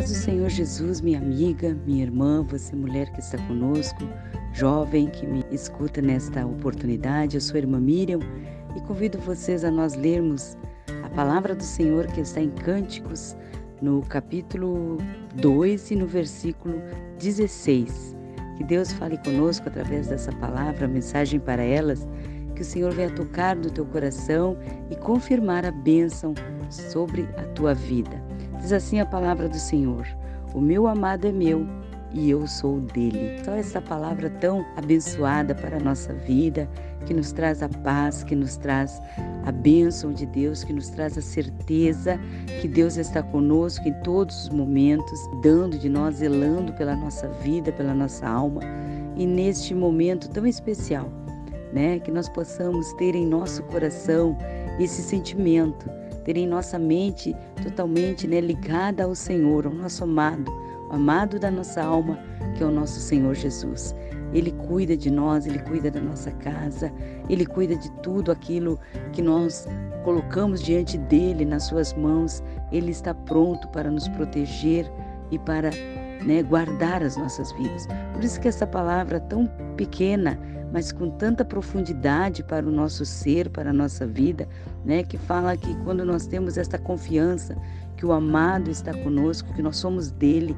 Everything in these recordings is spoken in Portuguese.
paz do Senhor Jesus, minha amiga, minha irmã, você mulher que está conosco, jovem que me escuta nesta oportunidade, eu sou a irmã Miriam e convido vocês a nós lermos a palavra do Senhor que está em Cânticos, no capítulo 2 e no versículo 16. Que Deus fale conosco através dessa palavra, mensagem para elas, que o Senhor venha tocar no teu coração e confirmar a bênção sobre a tua vida. Diz assim a palavra do Senhor: O meu amado é meu e eu sou dele. Só essa palavra tão abençoada para a nossa vida, que nos traz a paz, que nos traz a bênção de Deus, que nos traz a certeza que Deus está conosco em todos os momentos, dando de nós, zelando pela nossa vida, pela nossa alma. E neste momento tão especial, né, que nós possamos ter em nosso coração esse sentimento ter em nossa mente totalmente né, ligada ao Senhor, ao nosso amado, o amado da nossa alma, que é o nosso Senhor Jesus. Ele cuida de nós, ele cuida da nossa casa, ele cuida de tudo aquilo que nós colocamos diante dele, nas suas mãos. Ele está pronto para nos proteger e para né, guardar as nossas vidas. Por isso que essa palavra tão pequena, mas com tanta profundidade para o nosso ser, para a nossa vida, né, que fala que quando nós temos esta confiança que o amado está conosco, que nós somos dele,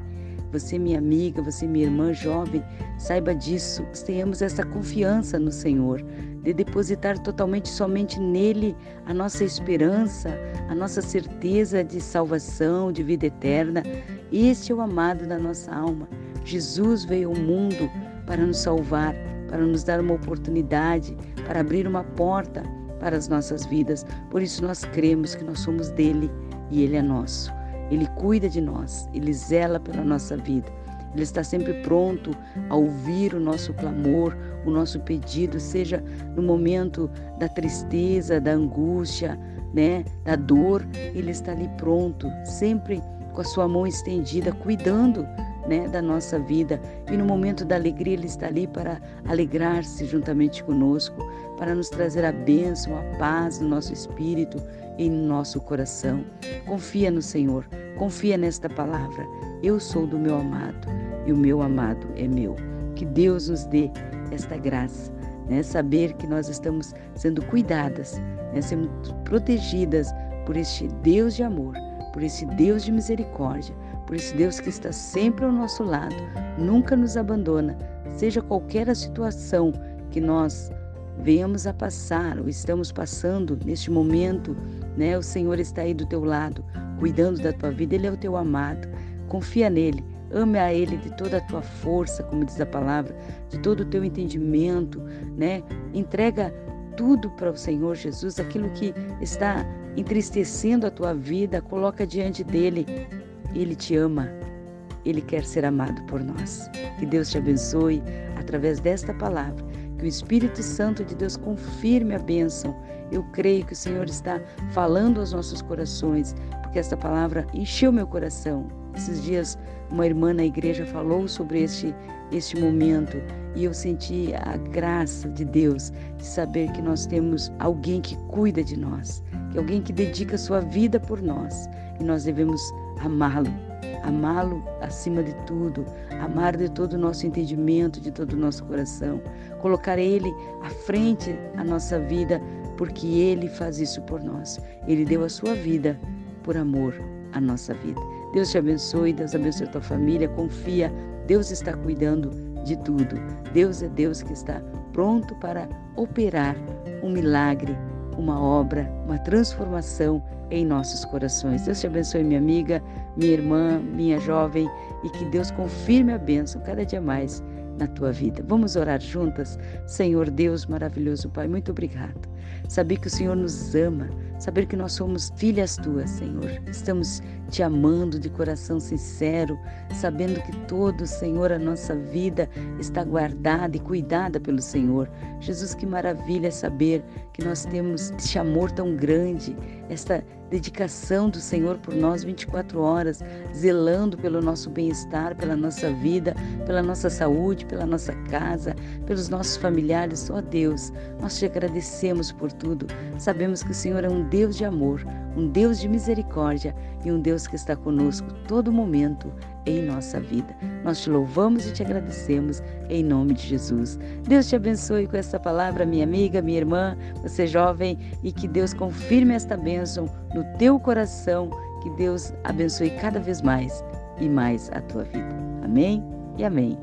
você, minha amiga, você, minha irmã jovem, saiba disso. Tenhamos essa confiança no Senhor, de depositar totalmente somente nele a nossa esperança, a nossa certeza de salvação, de vida eterna. Este é o amado da nossa alma. Jesus veio ao mundo para nos salvar, para nos dar uma oportunidade, para abrir uma porta para as nossas vidas. Por isso nós cremos que nós somos dele e ele é nosso. Ele cuida de nós, ele zela pela nossa vida. Ele está sempre pronto a ouvir o nosso clamor, o nosso pedido, seja no momento da tristeza, da angústia, né, da dor, ele está ali pronto, sempre com a sua mão estendida, cuidando né, da nossa vida. E no momento da alegria, Ele está ali para alegrar-se juntamente conosco, para nos trazer a bênção, a paz no nosso espírito e no nosso coração. Confia no Senhor, confia nesta palavra. Eu sou do meu amado e o meu amado é meu. Que Deus nos dê esta graça, né? saber que nós estamos sendo cuidadas, né? sendo protegidas por este Deus de amor, por esse Deus de misericórdia, por esse Deus que está sempre ao nosso lado, nunca nos abandona, seja qualquer a situação que nós venhamos a passar ou estamos passando neste momento, né? O Senhor está aí do teu lado, cuidando da tua vida, Ele é o teu amado. Confia nele, ame a Ele de toda a tua força, como diz a palavra, de todo o teu entendimento, né? Entrega tudo para o Senhor Jesus, aquilo que está entristecendo a tua vida, coloca diante dele. Ele te ama, ele quer ser amado por nós. Que Deus te abençoe através desta palavra. Que o Espírito Santo de Deus confirme a bênção. Eu creio que o Senhor está falando aos nossos corações, porque esta palavra encheu meu coração. Esses dias, uma irmã na igreja falou sobre este, este momento e eu senti a graça de Deus de saber que nós temos alguém que cuida de nós, que alguém que dedica sua vida por nós e nós devemos amá-lo, amá-lo acima de tudo, amar de todo o nosso entendimento, de todo o nosso coração, colocar Ele à frente a nossa vida, porque Ele faz isso por nós. Ele deu a sua vida por amor à nossa vida. Deus te abençoe, Deus abençoe a tua família, confia, Deus está cuidando de tudo. Deus é Deus que está pronto para operar um milagre, uma obra, uma transformação em nossos corações. Deus te abençoe, minha amiga, minha irmã, minha jovem, e que Deus confirme a bênção cada dia mais na tua vida. Vamos orar juntas? Senhor Deus maravilhoso, Pai, muito obrigado. Saber que o Senhor nos ama, saber que nós somos filhas tuas, Senhor. Estamos te amando de coração sincero, sabendo que todo, Senhor, a nossa vida está guardada e cuidada pelo Senhor. Jesus, que maravilha saber que nós temos este amor tão grande, esta dedicação do Senhor por nós 24 horas, zelando pelo nosso bem-estar, pela nossa vida, pela nossa saúde, pela nossa casa, pelos nossos familiares. Ó oh Deus, nós te agradecemos por tudo. Sabemos que o Senhor é um Deus de amor, um Deus de misericórdia e um Deus que está conosco todo momento em nossa vida. Nós te louvamos e te agradecemos em nome de Jesus. Deus te abençoe com essa palavra, minha amiga, minha irmã, você jovem, e que Deus confirme esta bênção no teu coração, que Deus abençoe cada vez mais e mais a tua vida. Amém e amém.